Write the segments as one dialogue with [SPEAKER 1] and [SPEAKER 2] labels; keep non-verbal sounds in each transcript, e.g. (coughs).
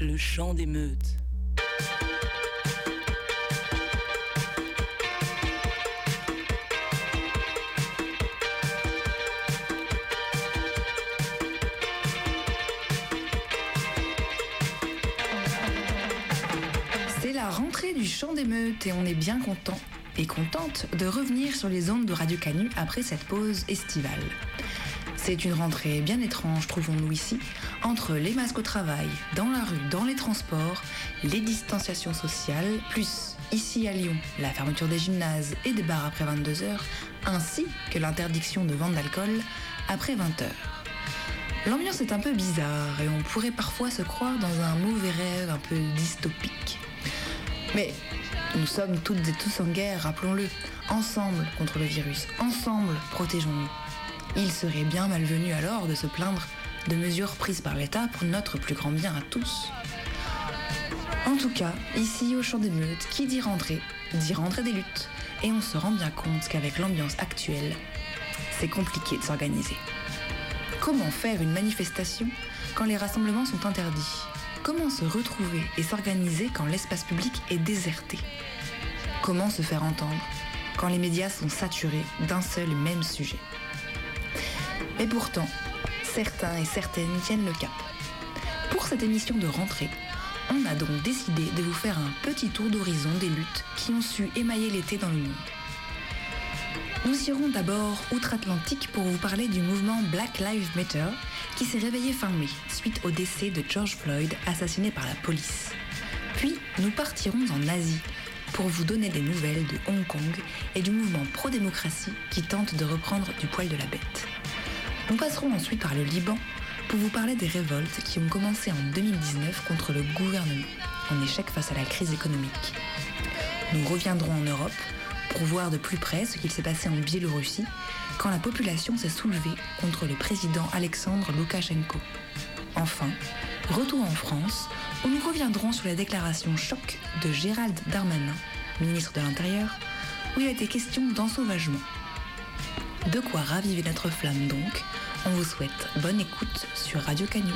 [SPEAKER 1] le chant des meutes.
[SPEAKER 2] C'est la rentrée du chant des meutes et on est bien content et contente de revenir sur les ondes de Radio Canu après cette pause estivale. C'est une rentrée bien étrange, trouvons-nous ici, entre les masques au travail, dans la rue, dans les transports, les distanciations sociales, plus ici à Lyon, la fermeture des gymnases et des bars après 22h, ainsi que l'interdiction de vente d'alcool après 20h. L'ambiance est un peu bizarre et on pourrait parfois se croire dans un mauvais rêve un peu dystopique. Mais nous sommes toutes et tous en guerre, rappelons-le, ensemble contre le virus, ensemble protégeons-nous. Il serait bien malvenu alors de se plaindre de mesures prises par l'État pour notre plus grand bien à tous. En tout cas, ici au Champ des Meutes, qui dit rentrée, dit rentrée des luttes. Et on se rend bien compte qu'avec l'ambiance actuelle, c'est compliqué de s'organiser. Comment faire une manifestation quand les rassemblements sont interdits? Comment se retrouver et s'organiser quand l'espace public est déserté? Comment se faire entendre quand les médias sont saturés d'un seul et même sujet? Et pourtant, certains et certaines tiennent le cap. Pour cette émission de rentrée, on a donc décidé de vous faire un petit tour d'horizon des luttes qui ont su émailler l'été dans le monde. Nous irons d'abord outre-Atlantique pour vous parler du mouvement Black Lives Matter qui s'est réveillé fin mai suite au décès de George Floyd assassiné par la police. Puis nous partirons en Asie pour vous donner des nouvelles de Hong Kong et du mouvement pro-démocratie qui tente de reprendre du poil de la bête. Nous passerons ensuite par le Liban pour vous parler des révoltes qui ont commencé en 2019 contre le gouvernement en échec face à la crise économique. Nous reviendrons en Europe pour voir de plus près ce qu'il s'est passé en Biélorussie quand la population s'est soulevée contre le président Alexandre Loukachenko. Enfin, retour en France, où nous reviendrons sur la déclaration choc de Gérald Darmanin, ministre de l'Intérieur, où il a été question d'ensauvagement. De quoi raviver notre flamme donc On vous souhaite bonne écoute sur Radio Canu.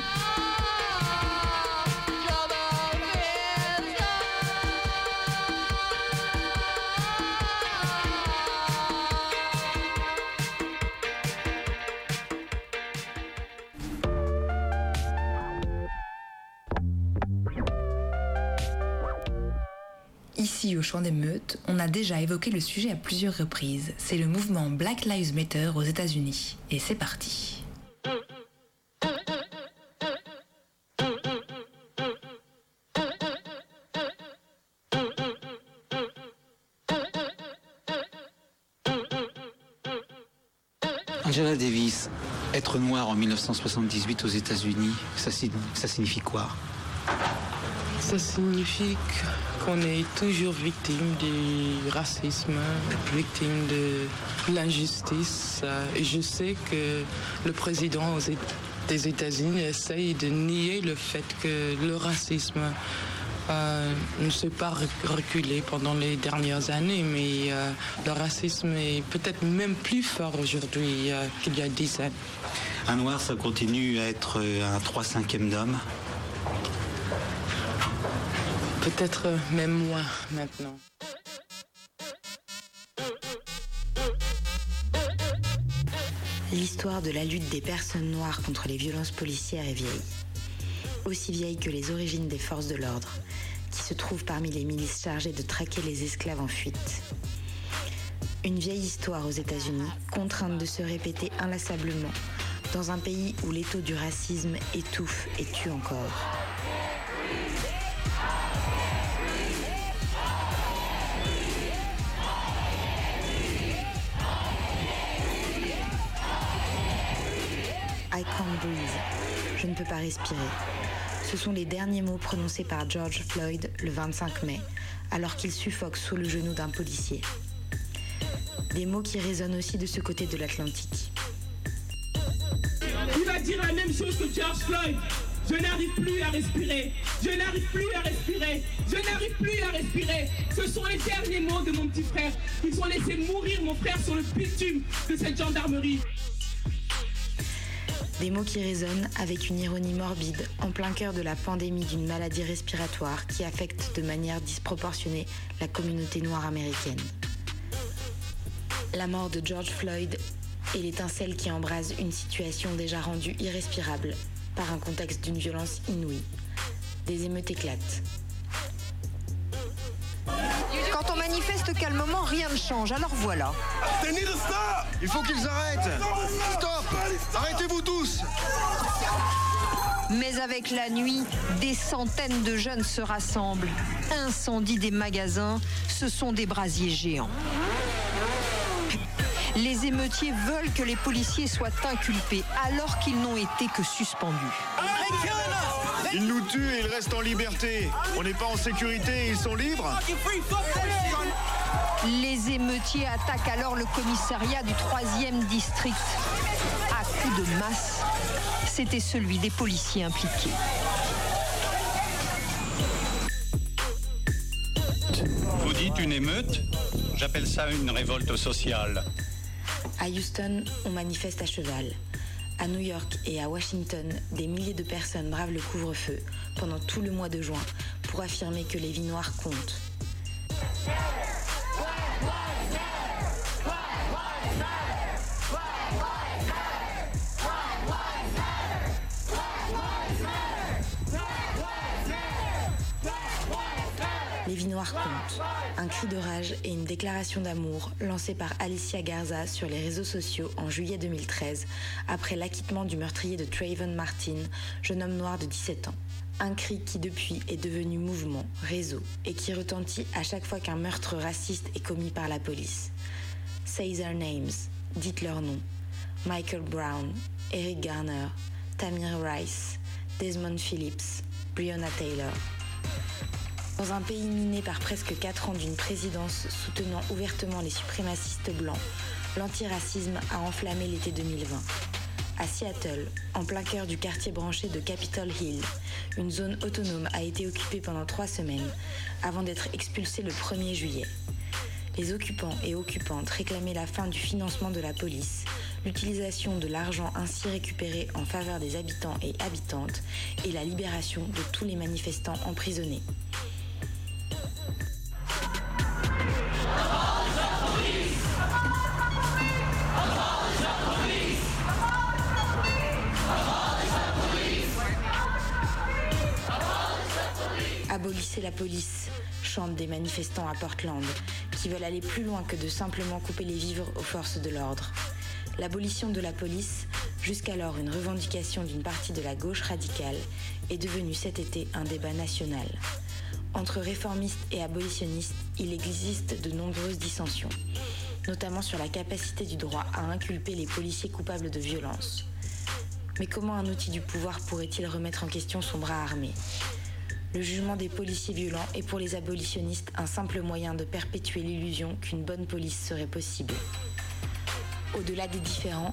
[SPEAKER 2] Des Meutes, on a déjà évoqué le sujet à plusieurs reprises. C'est le mouvement Black Lives Matter aux États-Unis. Et c'est parti.
[SPEAKER 3] Angela Davis, être noir en 1978 aux États-Unis, ça signifie quoi?
[SPEAKER 4] Ça signifie qu'on est toujours victime du racisme, victime de l'injustice. Je sais que le président des États-Unis essaye de nier le fait que le racisme euh, ne s'est pas rec- reculé pendant les dernières années, mais euh, le racisme est peut-être même plus fort aujourd'hui euh, qu'il y a dix ans.
[SPEAKER 3] Un noir, ça continue à être un 3 cinquième d'homme.
[SPEAKER 4] Peut-être même moins maintenant.
[SPEAKER 5] L'histoire de la lutte des personnes noires contre les violences policières est vieille. Aussi vieille que les origines des forces de l'ordre, qui se trouvent parmi les milices chargées de traquer les esclaves en fuite. Une vieille histoire aux États-Unis, contrainte de se répéter inlassablement, dans un pays où l'étau du racisme étouffe et tue encore. I can't breathe. Je ne peux pas respirer. Ce sont les derniers mots prononcés par George Floyd le 25 mai, alors qu'il suffoque sous le genou d'un policier. Des mots qui résonnent aussi de ce côté de l'Atlantique.
[SPEAKER 6] Il va dire la même chose que George Floyd. Je n'arrive plus à respirer. Je n'arrive plus à respirer. Je n'arrive plus à respirer. Ce sont les derniers mots de mon petit frère. Ils ont laissé mourir mon frère sur le bitume de cette gendarmerie.
[SPEAKER 5] Des mots qui résonnent avec une ironie morbide en plein cœur de la pandémie d'une maladie respiratoire qui affecte de manière disproportionnée la communauté noire américaine. La mort de George Floyd est l'étincelle qui embrase une situation déjà rendue irrespirable par un contexte d'une violence inouïe. Des émeutes éclatent.
[SPEAKER 1] Quand on manifeste calmement, rien ne change. Alors voilà.
[SPEAKER 7] Il faut qu'ils arrêtent Stop Arrêtez-vous tous
[SPEAKER 1] Mais avec la nuit, des centaines de jeunes se rassemblent. Incendie des magasins, ce sont des brasiers géants. Les émeutiers veulent que les policiers soient inculpés alors qu'ils n'ont été que suspendus.
[SPEAKER 7] Ils nous tuent et ils restent en liberté. On n'est pas en sécurité et ils sont libres
[SPEAKER 1] Les émeutiers attaquent alors le commissariat du 3e district. À coups de masse, c'était celui des policiers impliqués.
[SPEAKER 8] Vous dites une émeute? J'appelle ça une révolte sociale.
[SPEAKER 5] À Houston, on manifeste à cheval. À New York et à Washington, des milliers de personnes bravent le couvre-feu pendant tout le mois de juin pour affirmer que les vies noires comptent. Noires comptent. Un cri de rage et une déclaration d'amour lancée par Alicia Garza sur les réseaux sociaux en juillet 2013 après l'acquittement du meurtrier de Trayvon Martin, jeune homme noir de 17 ans. Un cri qui depuis est devenu mouvement, réseau et qui retentit à chaque fois qu'un meurtre raciste est commis par la police. Say their names, dites leurs noms. Michael Brown, Eric Garner, Tamir Rice, Desmond Phillips, Breonna Taylor. Dans un pays miné par presque 4 ans d'une présidence soutenant ouvertement les suprémacistes blancs, l'antiracisme a enflammé l'été 2020. À Seattle, en plein cœur du quartier branché de Capitol Hill, une zone autonome a été occupée pendant trois semaines avant d'être expulsée le 1er juillet. Les occupants et occupantes réclamaient la fin du financement de la police, l'utilisation de l'argent ainsi récupéré en faveur des habitants et habitantes et la libération de tous les manifestants emprisonnés. Abolissez la police, chantent des manifestants à Portland, qui veulent aller plus loin que de simplement couper les vivres aux forces de l'ordre. L'abolition de la police, jusqu'alors une revendication d'une partie de la gauche radicale, est devenue cet été un débat national. Entre réformistes et abolitionnistes, il existe de nombreuses dissensions, notamment sur la capacité du droit à inculper les policiers coupables de violence. Mais comment un outil du pouvoir pourrait-il remettre en question son bras armé? Le jugement des policiers violents est pour les abolitionnistes un simple moyen de perpétuer l'illusion qu'une bonne police serait possible. Au-delà des différends,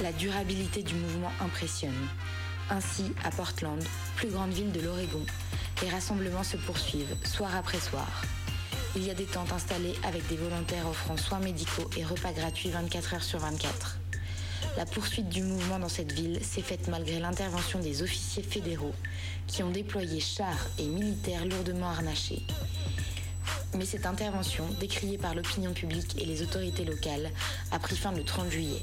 [SPEAKER 5] la durabilité du mouvement impressionne. Ainsi, à Portland, plus grande ville de l'Oregon, les rassemblements se poursuivent, soir après soir. Il y a des tentes installées avec des volontaires offrant soins médicaux et repas gratuits 24 heures sur 24. La poursuite du mouvement dans cette ville s'est faite malgré l'intervention des officiers fédéraux qui ont déployé chars et militaires lourdement harnachés. Mais cette intervention, décriée par l'opinion publique et les autorités locales, a pris fin le 30 juillet,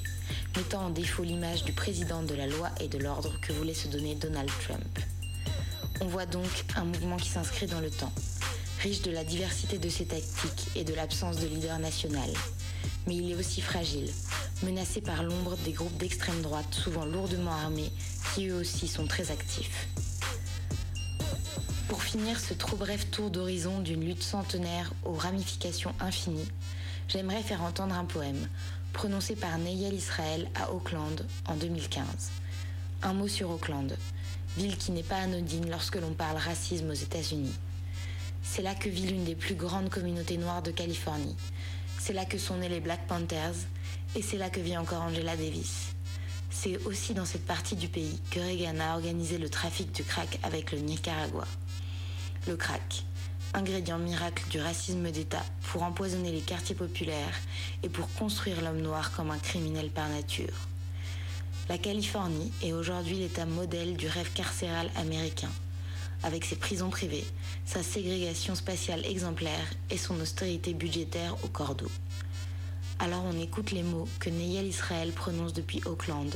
[SPEAKER 5] mettant en défaut l'image du président de la loi et de l'ordre que voulait se donner Donald Trump. On voit donc un mouvement qui s'inscrit dans le temps, riche de la diversité de ses tactiques et de l'absence de leader national. Mais il est aussi fragile, menacé par l'ombre des groupes d'extrême droite, souvent lourdement armés, qui eux aussi sont très actifs. Pour finir ce trop bref tour d'horizon d'une lutte centenaire aux ramifications infinies, j'aimerais faire entendre un poème prononcé par Neyel Israël à Auckland en 2015. Un mot sur Auckland, ville qui n'est pas anodine lorsque l'on parle racisme aux États-Unis. C'est là que vit l'une des plus grandes communautés noires de Californie. C'est là que sont nés les Black Panthers et c'est là que vit encore Angela Davis. C'est aussi dans cette partie du pays que Reagan a organisé le trafic du crack avec le Nicaragua. Le crack, ingrédient miracle du racisme d'État pour empoisonner les quartiers populaires et pour construire l'homme noir comme un criminel par nature.
[SPEAKER 9] La Californie est aujourd'hui l'état modèle du rêve carcéral américain, avec ses prisons privées, sa ségrégation spatiale exemplaire et son austérité budgétaire au cordeau. Alors on écoute les mots que Neyel Israël prononce depuis Auckland,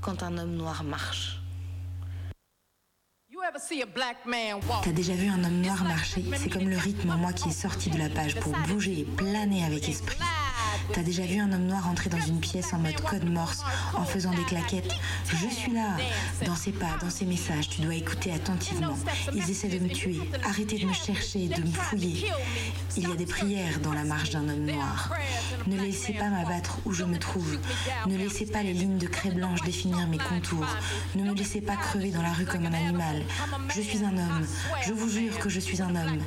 [SPEAKER 9] quand un homme noir marche.
[SPEAKER 5] T'as déjà vu un homme noir marcher? C'est comme le rythme en moi qui est sorti de la page pour bouger et planer avec esprit. T'as déjà vu un homme noir entrer dans une pièce en mode code morse en faisant des claquettes? Je suis là Dans ses pas, dans ses messages, tu dois écouter attentivement. Ils essaient de me tuer. Arrêtez de me chercher, de me fouiller. Il y a des prières dans la marche d'un homme noir. Ne laissez pas m'abattre où je me trouve. Ne laissez pas les lignes de craie blanche définir mes contours. Ne me laissez pas crever dans la rue comme un animal. Je suis un homme. Je vous jure que je suis un homme.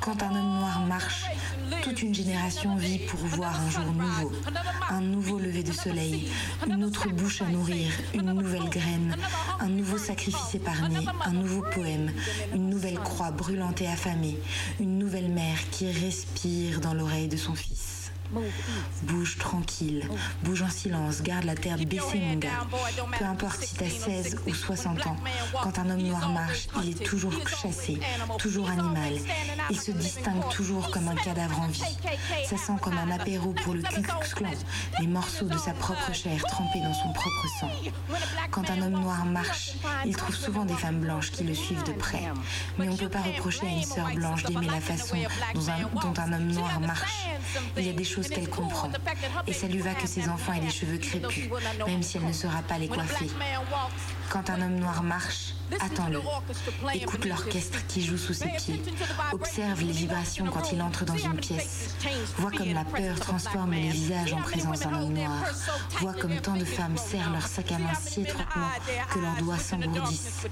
[SPEAKER 5] Quand un homme noir marche, toute une génération vit pour voir un jour nouveau, un nouveau lever de soleil, une autre bouche à nourrir, une nouvelle graine, un nouveau sacrifice épargné, un nouveau poème, une nouvelle croix brûlante et affamée, une nouvelle mère qui respire dans l'oreille de son fils. Bouge tranquille, bouge en silence, garde la terre baissée mon gars. Peu importe si t'as 16 ou 60 ans, quand un homme noir marche, il est toujours chassé, toujours animal. Il se distingue toujours comme un cadavre en vie. Ça sent comme un apéro pour le Ku Klux les morceaux de sa propre chair trempés dans son propre sang. Quand un homme noir marche, il trouve souvent des femmes blanches qui le suivent de près. Mais on ne peut pas reprocher à une sœur blanche d'aimer la façon dont un, dont un homme noir marche. Il y a des choses comprend. Et ça lui va que ses enfants aient les cheveux crépus, même si elle ne saura pas les coiffer. Quand un homme noir marche, attends-le. Écoute l'orchestre qui joue sous ses pieds. Observe les vibrations quand il entre dans une pièce. Vois comme la peur transforme les visages en présence d'un homme noir. Vois comme tant de femmes serrent leur sac à main si étroitement que leurs doigts s'engourdissent.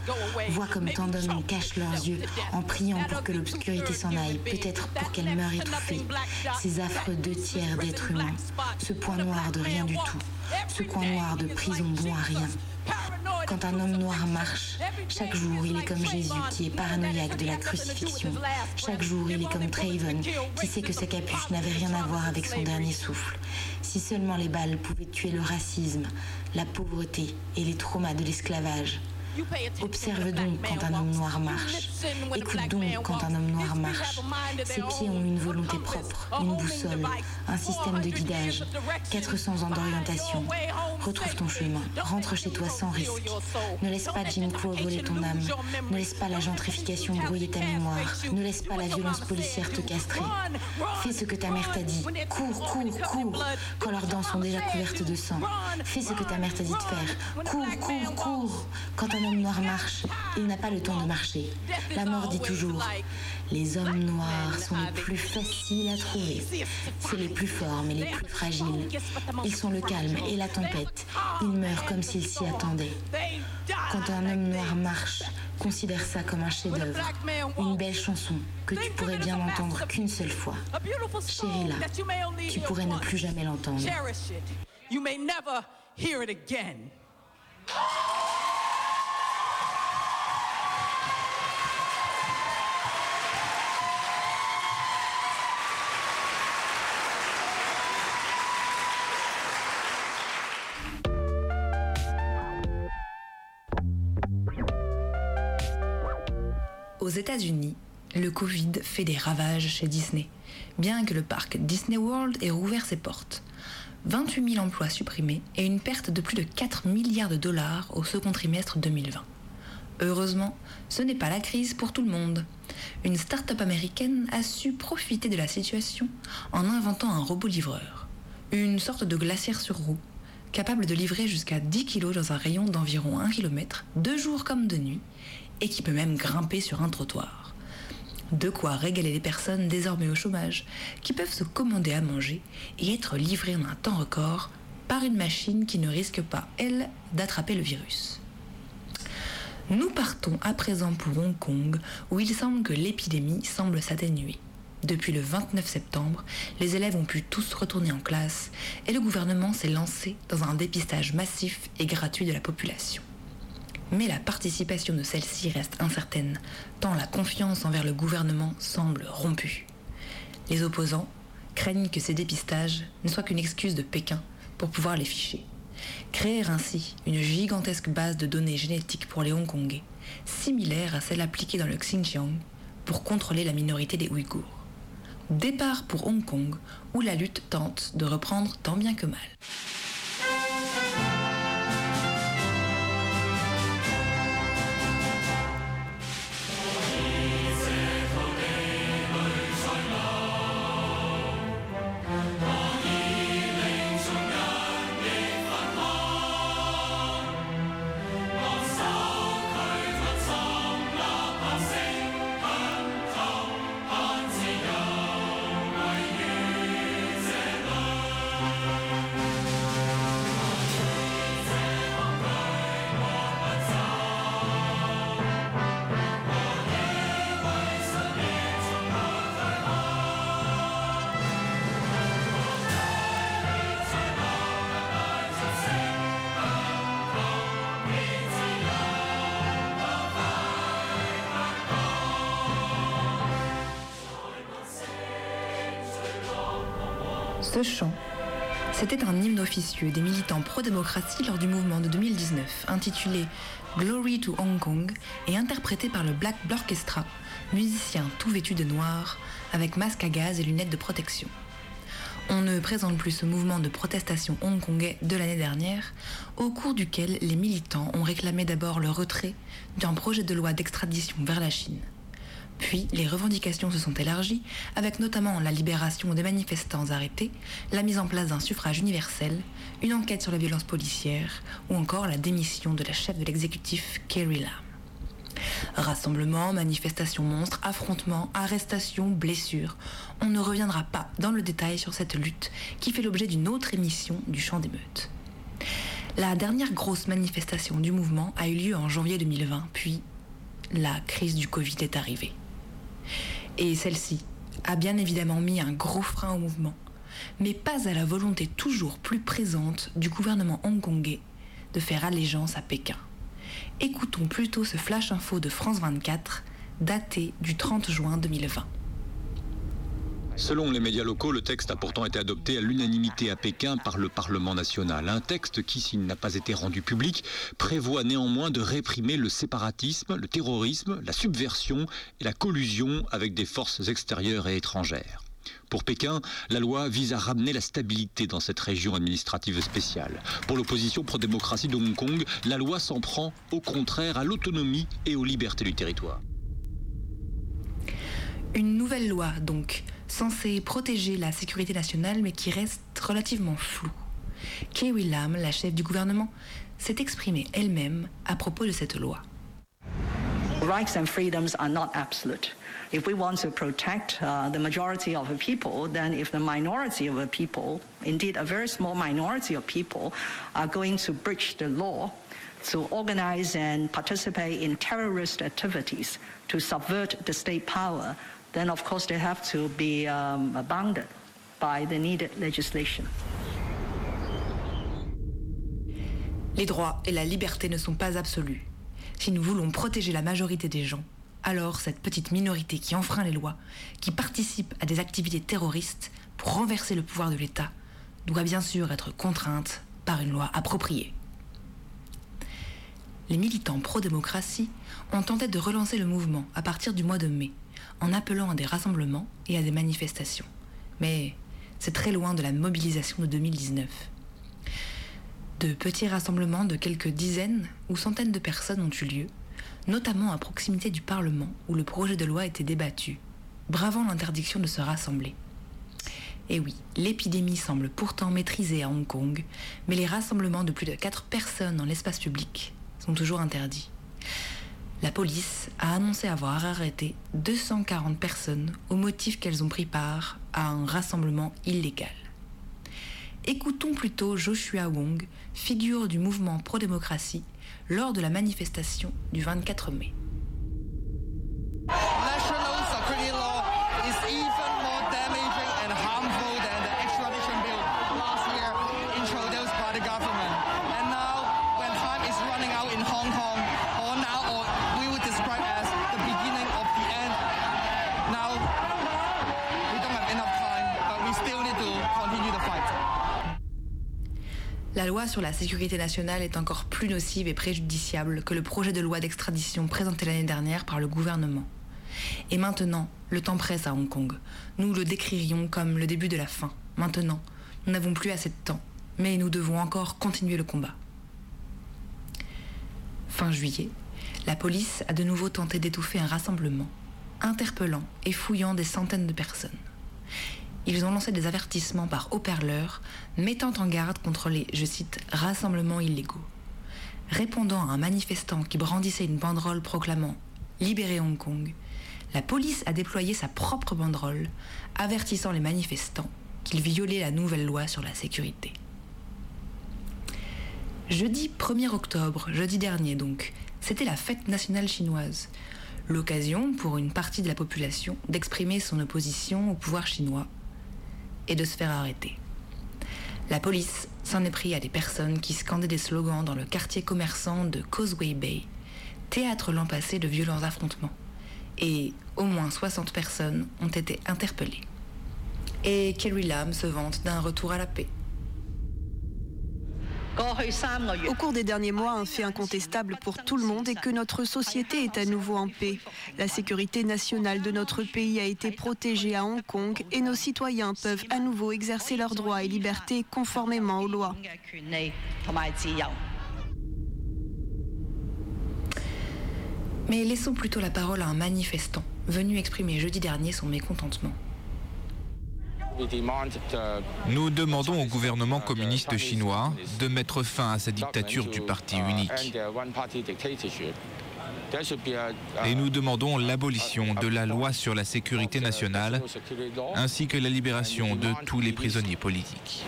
[SPEAKER 5] Vois comme tant d'hommes cachent leurs yeux en priant pour que l'obscurité s'en aille, peut-être pour qu'elle meure étouffée. Ces affreux deux tiers d'êtres humains. Ce point noir de rien du tout. Ce coin noir de prison bon à rien. Quand un homme noir marche, chaque jour il est comme Jésus qui est paranoïaque de la crucifixion. Chaque jour il est comme Traven qui sait que sa capuche n'avait rien à voir avec son dernier souffle. Si seulement les balles pouvaient tuer le racisme, la pauvreté et les traumas de l'esclavage. Observe donc quand un homme noir marche. Écoute donc quand un homme noir marche. Ses pieds ont une volonté propre, une boussole, un système de guidage, 400 ans d'orientation. Retrouve ton chemin, rentre chez toi sans risque. Ne laisse pas Jim Crow voler ton âme. Ne laisse pas la gentrification brouiller ta mémoire. Ne laisse pas la violence policière te castrer. Fais ce que ta mère t'a dit. Cours, cours, cours. Quand leurs dents sont déjà couvertes de sang. Fais ce que ta mère t'a dit de faire. Cours, cours, cours. Homme noir marche, il n'a pas le temps de marcher. La mort dit toujours les hommes noirs sont les plus faciles à trouver. C'est les plus forts mais les plus fragiles. Ils sont le calme et la tempête. Ils meurent comme s'ils s'y attendaient. Quand un homme noir marche, considère ça comme un chef-d'œuvre, une belle chanson que tu pourrais bien entendre qu'une seule fois. Chérie là, tu pourrais ne plus jamais l'entendre.
[SPEAKER 10] You may never hear it again.
[SPEAKER 5] États-Unis, le Covid fait des ravages chez Disney, bien que le parc Disney World ait rouvert ses portes. 28 000 emplois supprimés et une perte de plus de 4 milliards de dollars au second trimestre 2020. Heureusement, ce n'est pas la crise pour tout le monde. Une start-up américaine a su profiter de la situation en inventant un robot livreur. Une sorte de glacière sur roue, capable de livrer jusqu'à 10 kg dans un rayon d'environ 1 km, deux jours comme de nuit, et qui peut même grimper sur un trottoir. De quoi régaler les personnes désormais au chômage, qui peuvent se commander à manger et être livrées en un temps record par une machine qui ne risque pas, elle, d'attraper le virus. Nous partons à présent pour Hong Kong, où il semble que l'épidémie semble s'atténuer. Depuis le 29 septembre, les élèves ont pu tous retourner en classe et le gouvernement s'est lancé dans un dépistage massif et gratuit de la population. Mais la participation de celle-ci reste incertaine, tant la confiance envers le gouvernement semble rompue. Les opposants craignent que ces dépistages ne soient qu'une excuse de Pékin pour pouvoir les ficher.
[SPEAKER 2] Créer ainsi une gigantesque base de données génétiques pour les Hongkongais, similaire à celle appliquée dans le Xinjiang pour contrôler la minorité des Ouïghours. Départ pour Hong Kong, où la lutte tente de reprendre tant bien que mal. C'était un hymne officieux des militants pro-démocratie lors du mouvement de 2019, intitulé Glory to Hong Kong et interprété par le Black Orchestra, musicien tout vêtu de noir, avec masque à gaz et lunettes de protection. On ne présente plus ce mouvement de protestation hongkongais de l'année dernière, au cours duquel les militants ont réclamé d'abord le retrait d'un projet de loi d'extradition vers la Chine. Puis, les revendications se sont élargies, avec notamment la libération des manifestants arrêtés, la mise en place d'un suffrage universel, une enquête sur la violence policière, ou encore la démission de la chef de l'exécutif, Carrie Lam. Rassemblements, manifestations monstres, affrontements, arrestations, blessures. On ne reviendra pas dans le détail sur cette lutte qui fait l'objet d'une autre émission du champ d'émeute. La dernière grosse manifestation du mouvement a eu lieu en janvier 2020, puis la crise du Covid est arrivée. Et celle-ci a bien évidemment mis un gros frein au mouvement, mais pas à la volonté toujours plus présente du gouvernement hongkongais de faire allégeance à Pékin. Écoutons plutôt ce flash info de France 24, daté du 30 juin 2020.
[SPEAKER 11] Selon les médias locaux, le texte a pourtant été adopté à l'unanimité à Pékin par le Parlement national. Un texte qui, s'il n'a pas été rendu public, prévoit néanmoins de réprimer le séparatisme, le terrorisme, la subversion et la collusion avec des forces extérieures et étrangères. Pour Pékin, la loi vise à ramener la stabilité dans cette région administrative spéciale. Pour l'opposition pro-démocratie de Hong Kong, la loi s'en prend au contraire à l'autonomie et aux libertés du territoire.
[SPEAKER 2] Une nouvelle loi, donc, censée protéger la sécurité nationale, mais qui reste relativement floue. Kerry Lam, la chef du gouvernement, s'est exprimée elle-même à propos de cette loi.
[SPEAKER 12] Rights and freedoms are not absolute. If we want to protect uh, the majority of the people, then if the minority of the people, indeed a very small minority of people, are going to breach the law, to organize and participate in terrorist activities, to subvert the state power, then of course they have to be um, bounded by the needed legislation.
[SPEAKER 2] Les droits et la liberté ne sont pas absolus. Si nous voulons protéger la majorité des gens, alors cette petite minorité qui enfreint les lois, qui participe à des activités terroristes pour renverser le pouvoir de l'État, doit bien sûr être contrainte par une loi appropriée. Les militants pro-démocratie ont tenté de relancer le mouvement à partir du mois de mai, en appelant à des rassemblements et à des manifestations. Mais c'est très loin de la mobilisation de 2019. De petits rassemblements de quelques dizaines ou centaines de personnes ont eu lieu, notamment à proximité du Parlement où le projet de loi était débattu, bravant l'interdiction de se rassembler. Et oui, l'épidémie semble pourtant maîtrisée à Hong Kong, mais les rassemblements de plus de 4 personnes dans l'espace public sont toujours interdits. La police a annoncé avoir arrêté 240 personnes au motif qu'elles ont pris part à un rassemblement illégal. Écoutons plutôt Joshua Wong, figure du mouvement pro-démocratie, lors de la manifestation du 24 mai. La loi sur la sécurité nationale est encore plus nocive et préjudiciable que le projet de loi d'extradition présenté l'année dernière par le gouvernement. Et maintenant, le temps presse à Hong Kong. Nous le décririons comme le début de la fin. Maintenant, nous n'avons plus assez de temps, mais nous devons encore continuer le combat. Fin juillet, la police a de nouveau tenté d'étouffer un rassemblement, interpellant et fouillant des centaines de personnes. Ils ont lancé des avertissements par haut-parleur, mettant en garde contre les, je cite, rassemblements illégaux. Répondant à un manifestant qui brandissait une banderole proclamant Libérez Hong Kong, la police a déployé sa propre banderole, avertissant les manifestants qu'ils violaient la nouvelle loi sur la sécurité. Jeudi 1er octobre, jeudi dernier donc, c'était la fête nationale chinoise. L'occasion pour une partie de la population d'exprimer son opposition au pouvoir chinois et de se faire arrêter. La police s'en est pris à des personnes qui scandaient des slogans dans le quartier commerçant de Causeway Bay, théâtre l'an passé de violents affrontements. Et au moins 60 personnes ont été interpellées. Et Kerry Lam se vante d'un retour à la paix.
[SPEAKER 13] Au cours des derniers mois, un fait incontestable pour tout le monde est que notre société est à nouveau en paix. La sécurité nationale de notre pays a été protégée à Hong Kong et nos citoyens peuvent à nouveau exercer leurs droits et libertés conformément aux lois.
[SPEAKER 2] Mais laissons plutôt la parole à un manifestant venu exprimer jeudi dernier son mécontentement.
[SPEAKER 14] Nous demandons au gouvernement communiste chinois de mettre fin à sa dictature du parti unique. Et nous demandons l'abolition de la loi sur la sécurité nationale ainsi que la libération de tous les prisonniers politiques.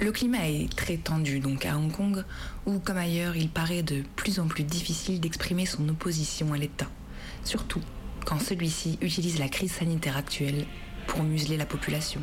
[SPEAKER 2] Le climat est très tendu donc à Hong Kong, où comme ailleurs, il paraît de plus en plus difficile d'exprimer son opposition à l'État, surtout quand celui-ci utilise la crise sanitaire actuelle pour museler la population.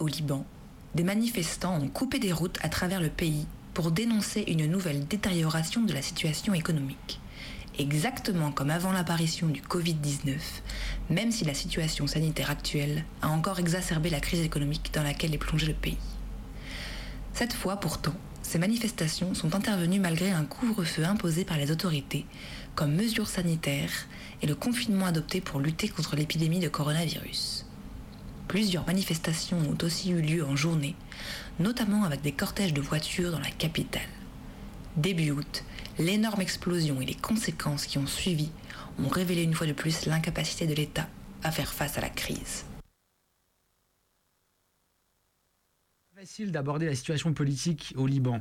[SPEAKER 2] Au Liban, des manifestants ont coupé des routes à travers le pays pour dénoncer une nouvelle détérioration de la situation économique. Exactement comme avant l'apparition du Covid-19, même si la situation sanitaire actuelle a encore exacerbé la crise économique dans laquelle est plongé le pays. Cette fois pourtant, ces manifestations sont intervenues malgré un couvre-feu imposé par les autorités comme mesure sanitaire et le confinement adopté pour lutter contre l'épidémie de coronavirus. Plusieurs manifestations ont aussi eu lieu en journée, notamment avec des cortèges de voitures dans la capitale. Début août, l'énorme explosion et les conséquences qui ont suivi ont révélé une fois de plus l'incapacité de l'État à faire face à la crise.
[SPEAKER 15] Facile d'aborder la situation politique au Liban.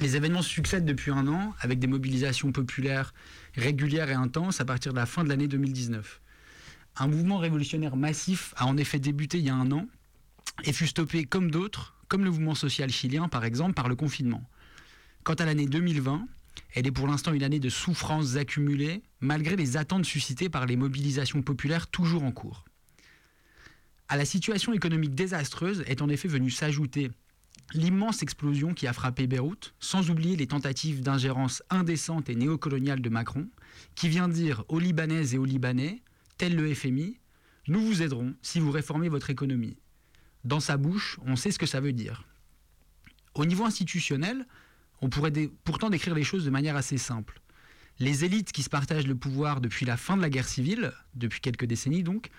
[SPEAKER 15] Les événements succèdent depuis un an avec des mobilisations populaires régulières et intenses à partir de la fin de l'année 2019. Un mouvement révolutionnaire massif a en effet débuté il y a un an et fut stoppé comme d'autres, comme le mouvement social chilien par exemple, par le confinement. Quant à l'année 2020, elle est pour l'instant une année de souffrances accumulées, malgré les attentes suscitées par les mobilisations populaires toujours en cours. À la situation économique désastreuse est en effet venue s'ajouter l'immense explosion qui a frappé Beyrouth, sans oublier les tentatives d'ingérence indécente et néocoloniale de Macron, qui vient dire aux Libanaises et aux Libanais, tel le FMI, nous vous aiderons si vous réformez votre économie. Dans sa bouche, on sait ce que ça veut dire. Au niveau institutionnel, on pourrait pourtant décrire les choses de manière assez simple. Les élites qui se partagent le pouvoir depuis la fin de la guerre civile, depuis quelques décennies donc,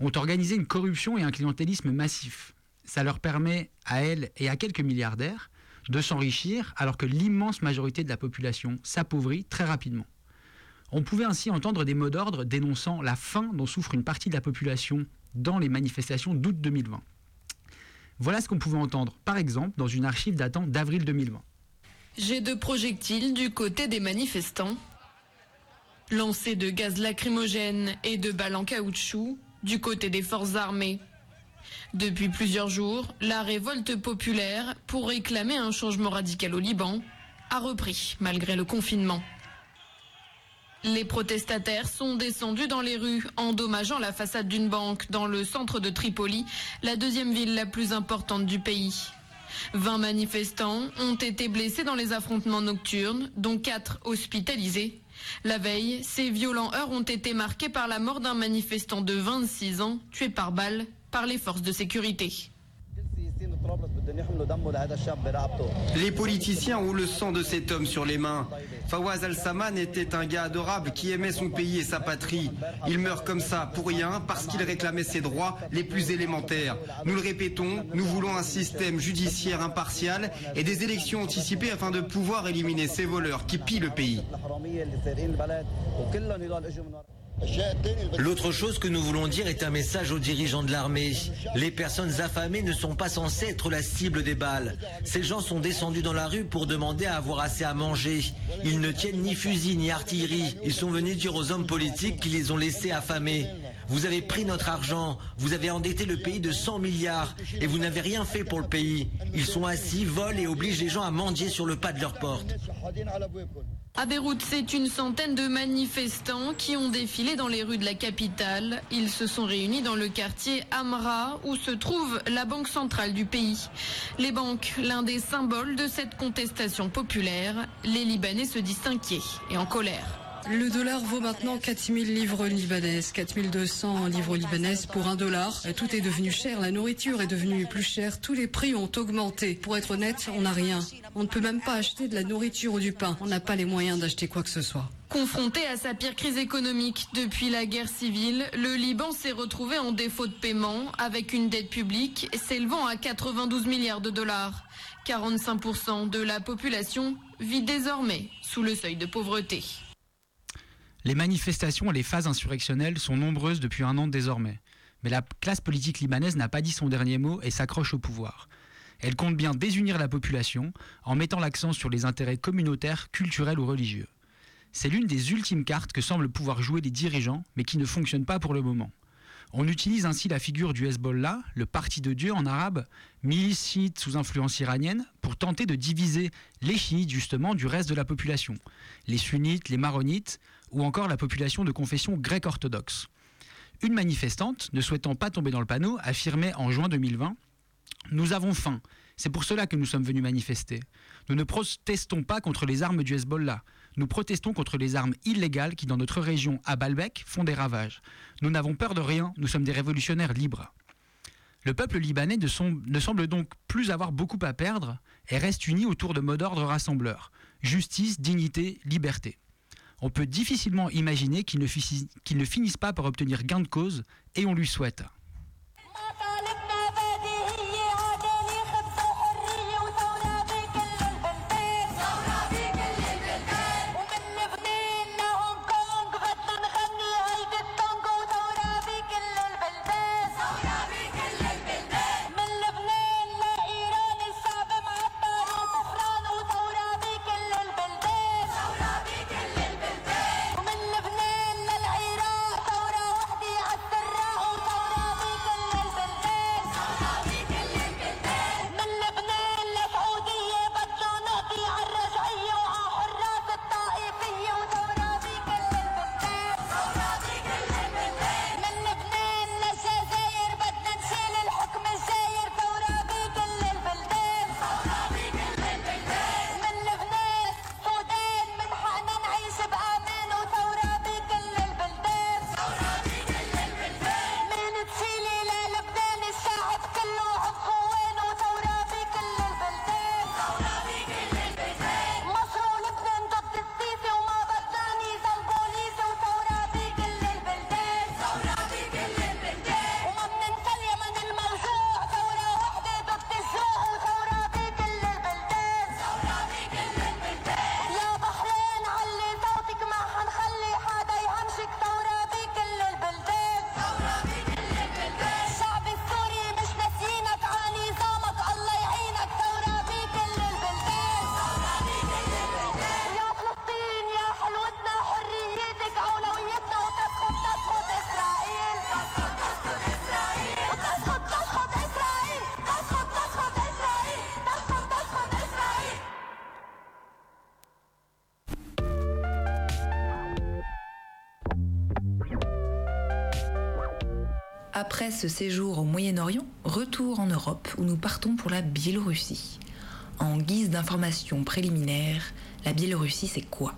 [SPEAKER 15] ont organisé une corruption et un clientélisme massif. Ça leur permet à elles et à quelques milliardaires de s'enrichir alors que l'immense majorité de la population s'appauvrit très rapidement. On pouvait ainsi entendre des mots d'ordre dénonçant la faim dont souffre une partie de la population dans les manifestations d'août 2020. Voilà ce qu'on pouvait entendre, par exemple, dans une archive datant d'avril 2020.
[SPEAKER 16] J'ai de projectiles du côté des manifestants. Lancés de gaz lacrymogène et de balles en caoutchouc du côté des forces armées. Depuis plusieurs jours, la révolte populaire pour réclamer un changement radical au Liban a repris malgré le confinement. Les protestataires sont descendus dans les rues, endommageant la façade d'une banque dans le centre de Tripoli, la deuxième ville la plus importante du pays. 20 manifestants ont été blessés dans les affrontements nocturnes, dont 4 hospitalisés. La veille, ces violents heurts ont été marqués par la mort d'un manifestant de 26 ans, tué par balle par les forces de sécurité.
[SPEAKER 17] Les politiciens ont le sang de cet homme sur les mains. Fawaz al-Saman était un gars adorable qui aimait son pays et sa patrie. Il meurt comme ça pour rien parce qu'il réclamait ses droits les plus élémentaires. Nous le répétons, nous voulons un système judiciaire impartial et des élections anticipées afin de pouvoir éliminer ces voleurs qui pillent le pays.
[SPEAKER 18] L'autre chose que nous voulons dire est un message aux dirigeants de l'armée. Les personnes affamées ne sont pas censées être la cible des balles. Ces gens sont descendus dans la rue pour demander à avoir assez à manger. Ils ne tiennent ni fusil ni artillerie. Ils sont venus dire aux hommes politiques qu'ils les ont laissés affamés. Vous avez pris notre argent, vous avez endetté le pays de 100 milliards et vous n'avez rien fait pour le pays. Ils sont assis, volent et obligent les gens à mendier sur le pas de leur porte.
[SPEAKER 16] À Beyrouth, c'est une centaine de manifestants qui ont défilé dans les rues de la capitale. Ils se sont réunis dans le quartier Amra où se trouve la banque centrale du pays. Les banques, l'un des symboles de cette contestation populaire, les Libanais se disent et en colère.
[SPEAKER 19] Le dollar vaut maintenant 4000 livres libanaises, 4200 livres libanaises pour un dollar. Tout est devenu cher, la nourriture est devenue plus chère, tous les prix ont augmenté. Pour être honnête, on n'a rien. On ne peut même pas acheter de la nourriture ou du pain. On n'a pas les moyens d'acheter quoi que ce soit.
[SPEAKER 16] Confronté à sa pire crise économique depuis la guerre civile, le Liban s'est retrouvé en défaut de paiement avec une dette publique s'élevant à 92 milliards de dollars. 45% de la population vit désormais sous le seuil de pauvreté.
[SPEAKER 15] Les manifestations et les phases insurrectionnelles sont nombreuses depuis un an désormais. Mais la classe politique libanaise n'a pas dit son dernier mot et s'accroche au pouvoir. Elle compte bien désunir la population en mettant l'accent sur les intérêts communautaires, culturels ou religieux. C'est l'une des ultimes cartes que semblent pouvoir jouer les dirigeants, mais qui ne fonctionne pas pour le moment. On utilise ainsi la figure du Hezbollah, le parti de Dieu en arabe, milice chiite sous influence iranienne, pour tenter de diviser les chiites justement du reste de la population, les sunnites, les maronites, ou encore la population de confession grecque orthodoxe. Une manifestante, ne souhaitant pas tomber dans le panneau, affirmait en juin 2020 Nous avons faim. C'est pour cela que nous sommes venus manifester. Nous ne protestons pas contre les armes du Hezbollah. Nous protestons contre les armes illégales qui, dans notre région, à Baalbek, font des ravages. Nous n'avons peur de rien. Nous sommes des révolutionnaires libres.
[SPEAKER 20] Le peuple libanais ne, semble donc plus avoir beaucoup à perdre et reste uni autour de mots d'ordre rassembleurs justice, dignité, liberté. On peut difficilement imaginer qu'il ne, finisse pas par obtenir gain de cause et on lui souhaite.
[SPEAKER 2] Après ce séjour au Moyen-Orient, retour en Europe où nous partons pour la Biélorussie. En guise d'information préliminaire, la Biélorussie c'est quoi?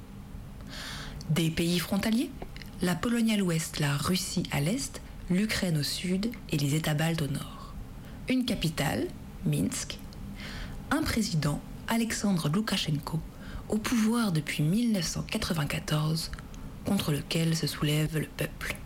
[SPEAKER 2] Des pays frontaliers? La Pologne à l'ouest, la Russie à l'est, l'Ukraine au sud et les États baltes au nord. Une capitale, Minsk. Un président, Alexandre Loukachenko, au pouvoir depuis 1994, contre lequel se soulève le peuple.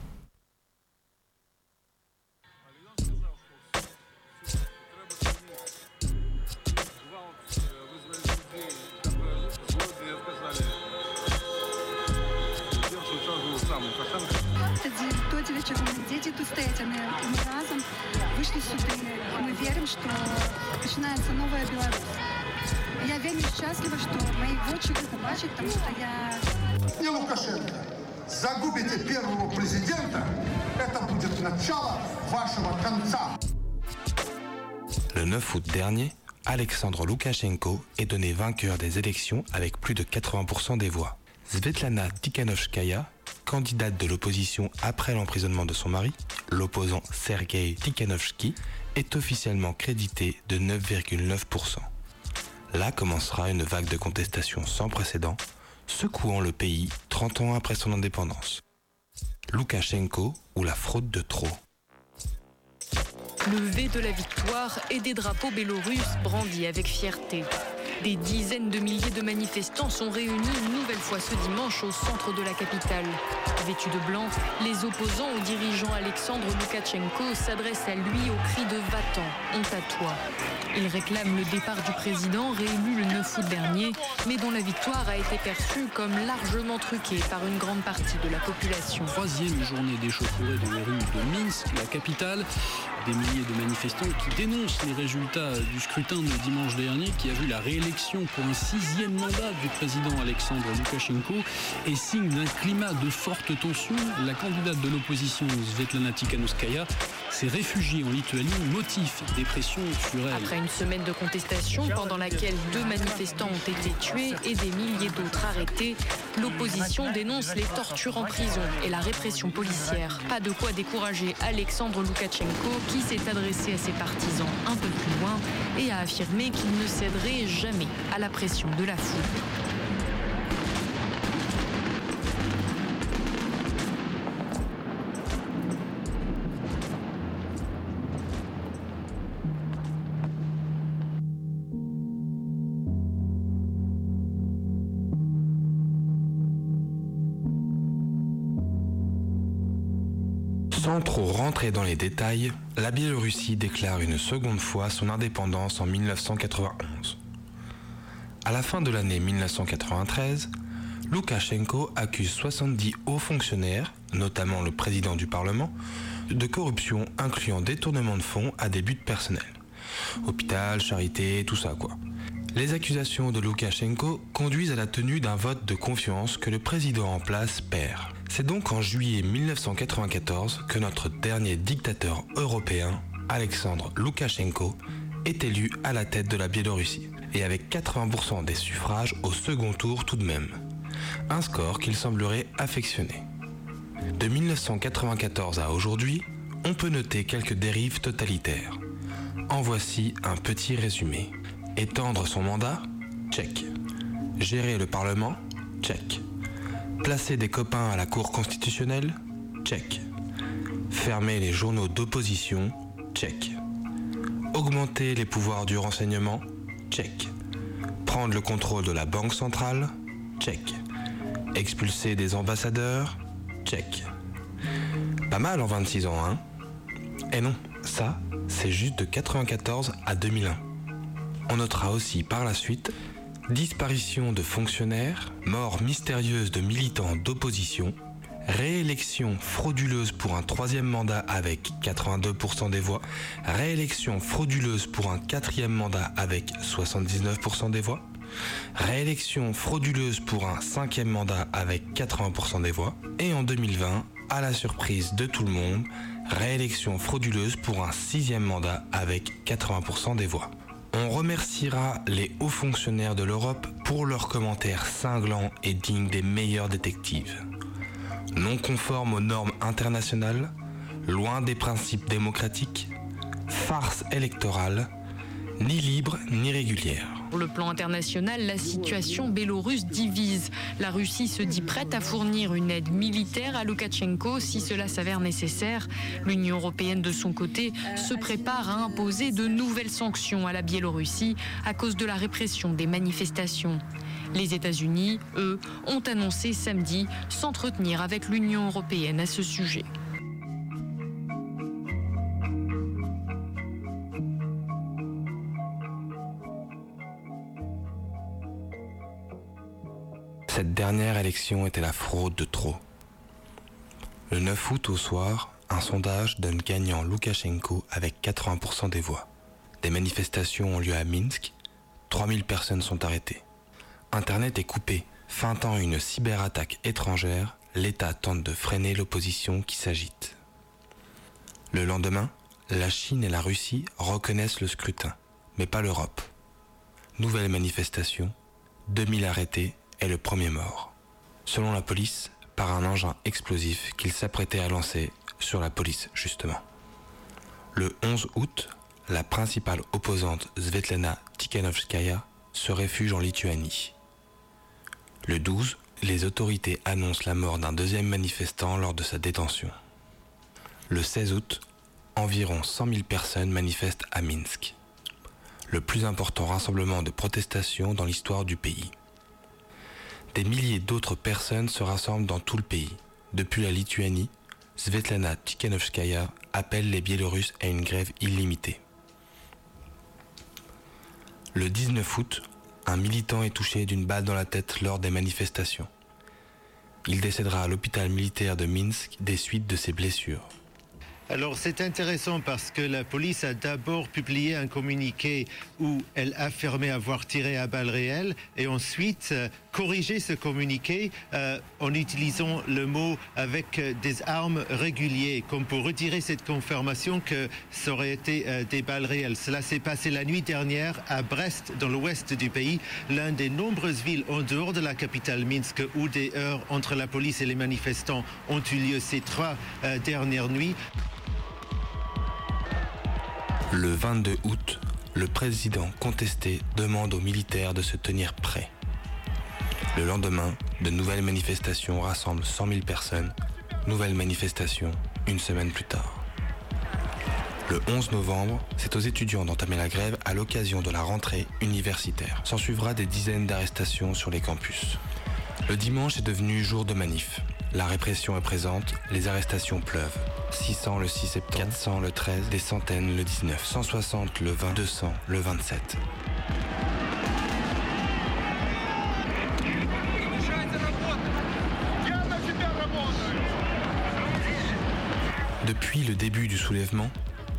[SPEAKER 21] Le 9 août dernier, Alexandre Loukachenko est donné vainqueur des élections avec plus de 80% des voix. Svetlana Tikhanovskaya, candidate de l'opposition après l'emprisonnement de son mari, l'opposant Sergei Tikhanovsky, est officiellement créditée de 9,9%. Là commencera une vague de contestation sans précédent, secouant le pays 30 ans après son indépendance. Loukachenko ou la fraude de trop.
[SPEAKER 22] Le V de la victoire et des drapeaux bélorusses brandis avec fierté. Des dizaines de milliers de manifestants sont réunis une nouvelle fois ce dimanche au centre de la capitale. Vêtus de blanc, les opposants au dirigeant Alexandre Loukachenko s'adressent à lui au cri de Vatan, honte à toi. Ils réclament le départ du président réélu le 9 août dernier, mais dont la victoire a été perçue comme largement truquée par une grande partie de la population.
[SPEAKER 23] Troisième journée d'échauffourée dans les rues de Minsk, la capitale. Des milliers de manifestants qui dénoncent les résultats du scrutin de dimanche dernier qui a vu la réélection pour un sixième mandat du président Alexandre Loukachenko et signe d'un climat de forte tension. La candidate de l'opposition Svetlana Tikhanovskaya s'est réfugiée en Lituanie, motif des pressions sur elle.
[SPEAKER 22] Après une semaine de contestation pendant laquelle deux manifestants ont été tués et des milliers d'autres arrêtés, l'opposition dénonce les tortures en prison et la répression policière. Pas de quoi décourager Alexandre Loukachenko qui s'est adressé à ses partisans un peu plus loin et a affirmé qu'il ne céderait jamais à la pression de la foule.
[SPEAKER 21] Trop rentrer dans les détails, la Biélorussie déclare une seconde fois son indépendance en 1991. À la fin de l'année 1993, Loukachenko accuse 70 hauts fonctionnaires, notamment le président du Parlement, de corruption incluant détournement de fonds à des buts personnels. Hôpital, charité, tout ça quoi. Les accusations de Loukachenko conduisent à la tenue d'un vote de confiance que le président en place perd. C'est donc en juillet 1994 que notre dernier dictateur européen, Alexandre Loukachenko, est élu à la tête de la Biélorussie, et avec 80% des suffrages au second tour tout de même. Un score qu'il semblerait affectionner. De 1994 à aujourd'hui, on peut noter quelques dérives totalitaires. En voici un petit résumé. Étendre son mandat? Check. Gérer le Parlement? Check. Placer des copains à la Cour constitutionnelle Check. Fermer les journaux d'opposition Check. Augmenter les pouvoirs du renseignement Check. Prendre le contrôle de la Banque centrale Check. Expulser des ambassadeurs Check. Pas mal en 26 ans, hein Eh non, ça, c'est juste de 94 à 2001. On notera aussi par la suite disparition de fonctionnaires, mort mystérieuse de militants d'opposition, réélection frauduleuse pour un troisième mandat avec 82% des voix, réélection frauduleuse pour un quatrième mandat avec 79% des voix, réélection frauduleuse pour un cinquième mandat avec 80% des voix, et en 2020, à la surprise de tout le monde, réélection frauduleuse pour un sixième mandat avec 80% des voix. On remerciera les hauts fonctionnaires de l'Europe pour leurs commentaires cinglants et dignes des meilleurs détectives. Non conformes aux normes internationales, loin des principes démocratiques, farce électorale, ni libre ni régulière.
[SPEAKER 16] Sur le plan international, la situation bélorusse divise. La Russie se dit prête à fournir une aide militaire à Loukachenko si cela s'avère nécessaire. L'Union européenne, de son côté, se prépare à imposer de nouvelles sanctions à la Biélorussie à cause de la répression des manifestations. Les États-Unis, eux, ont annoncé samedi s'entretenir avec l'Union européenne à ce sujet.
[SPEAKER 21] Cette dernière élection était la fraude de trop. Le 9 août au soir, un sondage donne gagnant Loukachenko avec 80% des voix. Des manifestations ont lieu à Minsk, 3000 personnes sont arrêtées. Internet est coupé, feintant une cyberattaque étrangère, l'État tente de freiner l'opposition qui s'agite. Le lendemain, la Chine et la Russie reconnaissent le scrutin, mais pas l'Europe. Nouvelle manifestation, 2000 arrêtés et le premier mort. Selon la police, par un engin explosif qu'il s'apprêtait à lancer sur la police justement. Le 11 août, la principale opposante Svetlana Tikhanovskaya se réfugie en Lituanie. Le 12, les autorités annoncent la mort d'un deuxième manifestant lors de sa détention. Le 16 août, environ 100 000 personnes manifestent à Minsk, le plus important rassemblement de protestation dans l'histoire du pays. Des milliers d'autres personnes se rassemblent dans tout le pays. Depuis la Lituanie, Svetlana Tikhanovskaya appelle les Biélorusses à une grève illimitée. Le 19 août, un militant est touché d'une balle dans la tête lors des manifestations. Il décédera à l'hôpital militaire de Minsk des suites de ses blessures.
[SPEAKER 24] Alors c'est intéressant parce que la police a d'abord publié un communiqué où elle affirmait avoir tiré à balles réelles et ensuite corrigé ce communiqué euh, en utilisant le mot avec euh, des armes régulières, comme pour retirer cette confirmation que ça aurait été euh, des balles réelles. Cela s'est passé la nuit dernière à Brest, dans l'ouest du pays, l'un des nombreuses villes en dehors de la capitale Minsk où des heurts entre la police et les manifestants ont eu lieu ces trois dernières nuits.
[SPEAKER 21] Le 22 août, le président contesté demande aux militaires de se tenir prêts. Le lendemain, de nouvelles manifestations rassemblent 100 000 personnes. Nouvelle manifestation une semaine plus tard. Le 11 novembre, c'est aux étudiants d'entamer la grève à l'occasion de la rentrée universitaire. S'en suivra des dizaines d'arrestations sur les campus. Le dimanche est devenu jour de manif. La répression est présente, les arrestations pleuvent. 600 le 6 septembre, 400 le 13, des centaines le 19, 160 le 20, 200 le 27. Depuis le début du soulèvement,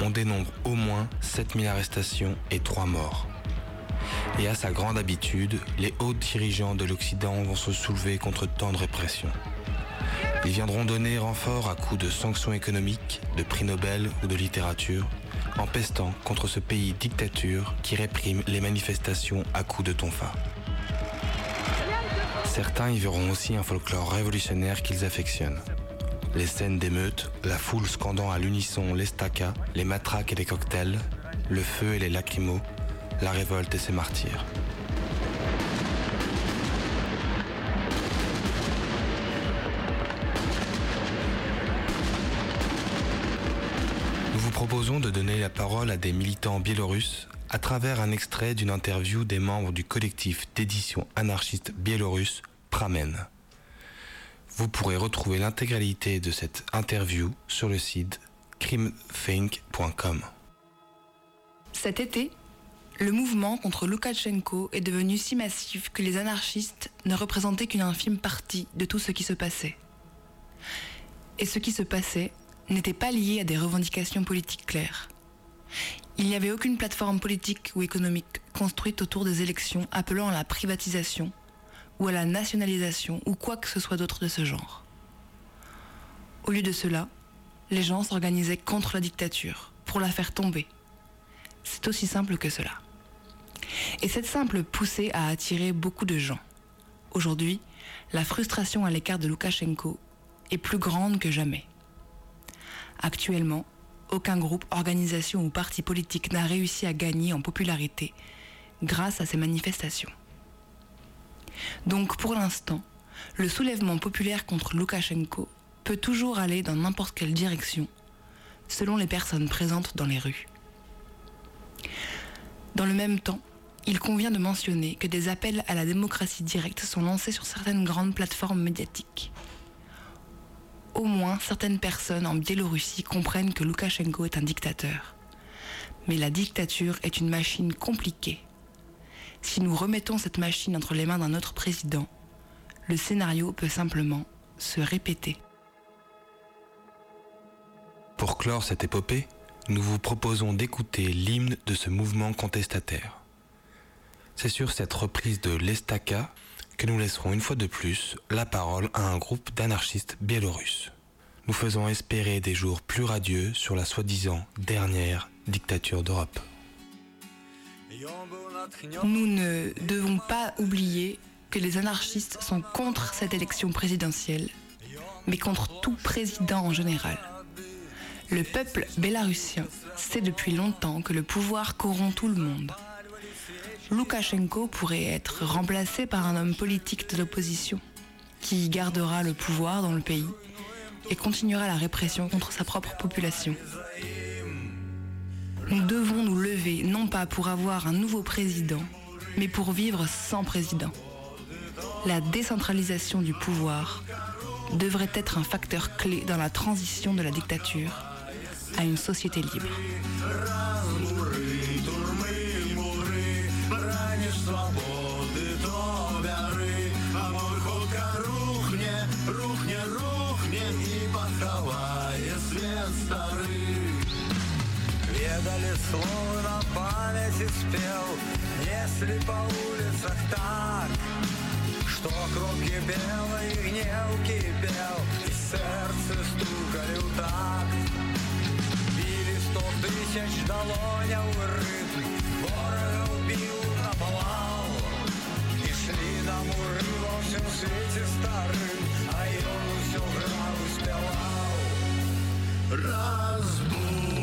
[SPEAKER 21] on dénombre au moins 7000 arrestations et 3 morts. Et à sa grande habitude, les hauts dirigeants de l'Occident vont se soulever contre tant de répression. Ils viendront donner renfort à coups de sanctions économiques, de prix Nobel ou de littérature, en pestant contre ce pays dictature qui réprime les manifestations à coups de tonfa. Certains y verront aussi un folklore révolutionnaire qu'ils affectionnent. Les scènes d'émeutes, la foule scandant à l'unisson l'estaca, les matraques et les cocktails, le feu et les lacrymos, la révolte et ses martyrs. Nous vous proposons de donner la parole à des militants biélorusses à travers un extrait d'une interview des membres du collectif d'édition anarchiste biélorusse Pramen. Vous pourrez retrouver l'intégralité de cette interview sur le site crimethink.com.
[SPEAKER 2] Cet été, le mouvement contre Loukachenko est devenu si massif que les anarchistes ne représentaient qu'une infime partie de tout ce qui se passait. Et ce qui se passait n'était pas lié à des revendications politiques claires. Il n'y avait aucune plateforme politique ou économique construite autour des élections appelant à la privatisation ou à la nationalisation ou quoi que ce soit d'autre de ce genre. Au lieu de cela, les gens s'organisaient contre la dictature, pour la faire tomber. C'est aussi simple que cela. Et cette simple poussée a attiré beaucoup de gens. Aujourd'hui, la frustration à l'écart de Loukachenko est plus grande que jamais. Actuellement, aucun groupe, organisation ou parti politique n'a réussi à gagner en popularité grâce à ces manifestations. Donc pour l'instant, le soulèvement populaire contre Loukachenko peut toujours aller dans n'importe quelle direction, selon les personnes présentes dans les rues. Dans le même temps, il convient de mentionner que des appels à la démocratie directe sont lancés sur certaines grandes plateformes médiatiques. Au moins, certaines personnes en Biélorussie comprennent que Loukachenko est un dictateur. Mais la dictature est une machine compliquée. Si nous remettons cette machine entre les mains d'un autre président, le scénario peut simplement se répéter.
[SPEAKER 21] Pour clore cette épopée, nous vous proposons d'écouter l'hymne de ce mouvement contestataire. C'est sur cette reprise de l'Estaka que nous laisserons une fois de plus la parole à un groupe d'anarchistes biélorusses. Nous faisons espérer des jours plus radieux sur la soi-disant dernière dictature d'Europe.
[SPEAKER 2] Nous ne devons pas oublier que les anarchistes sont contre cette élection présidentielle, mais contre tout président en général. Le peuple bélarussien sait depuis longtemps que le pouvoir corrompt tout le monde. Loukachenko pourrait être remplacé par un homme politique de l'opposition qui gardera le pouvoir dans le pays et continuera la répression contre sa propre population. Nous devons lever non pas pour avoir un nouveau président, mais pour vivre sans président. La décentralisation du pouvoir devrait être un facteur clé dans la transition de la dictature à une société libre.
[SPEAKER 25] Ведали слово Памяти спел Если по улицах так Что кровь кипела и гнев кипел И сердце стукали в такт Били сто тысяч долоняв ритм Ворога убил наповал И шли на муры во всем свете старым А он все грав успевал. Разбури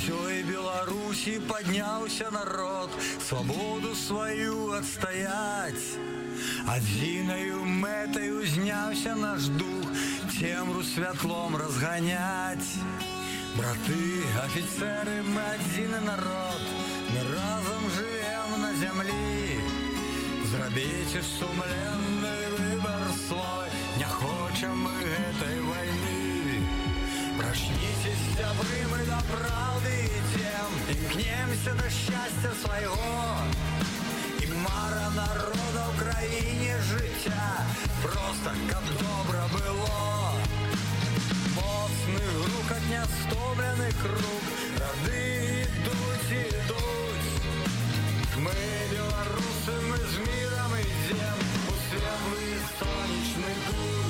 [SPEAKER 25] рухне ночи поднялся народ Свободу свою отстоять Одиною метою знявся наш дух Темру святлом розганять Брати, офіцери, ми один народ Ми разом живем на землі Зробіть сумленний вибор свой Не хочем мы этой войны Прочнитесь, добры мы до правды идем Имкнемся до счастья своего І мара народа в країні життя Просто как добро было Моцних грукотня стомлених рук Роди йдуть, ідуть Мы белорусы, мы с миром идем У светлый солнечный путь